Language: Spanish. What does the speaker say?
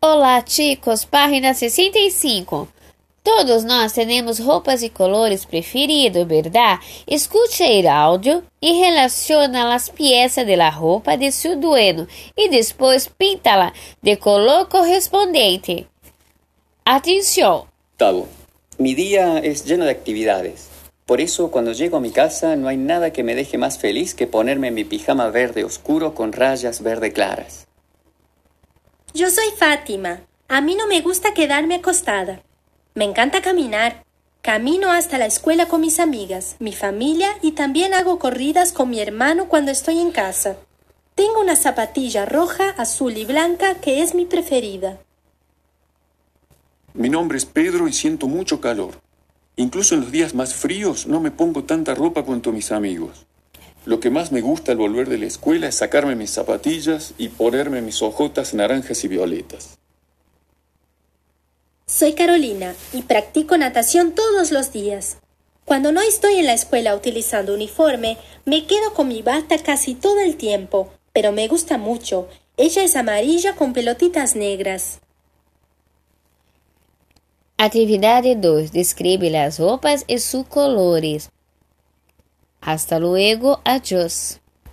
Olá, chicos, página 65. Todos nós temos roupas e colores preferidos, verdade? Escute o áudio e relaciona as peças da roupa de seu dueño e depois píntala de color correspondente. Atenção! Octavo. Mi día es lleno de actividades. Por eso cuando llego a mi casa no hay nada que me deje más feliz que ponerme mi pijama verde oscuro con rayas verde claras. Yo soy Fátima. A mí no me gusta quedarme acostada. Me encanta caminar. Camino hasta la escuela con mis amigas, mi familia y también hago corridas con mi hermano cuando estoy en casa. Tengo una zapatilla roja, azul y blanca que es mi preferida. Mi nombre es Pedro y siento mucho calor. Incluso en los días más fríos no me pongo tanta ropa cuanto mis amigos. Lo que más me gusta al volver de la escuela es sacarme mis zapatillas y ponerme mis hojotas naranjas y violetas. Soy Carolina y practico natación todos los días. Cuando no estoy en la escuela utilizando uniforme, me quedo con mi bata casi todo el tiempo, pero me gusta mucho. Ella es amarilla con pelotitas negras. Atividade 2. Descreve as roupas e seus colores. Hasta luego, adiós.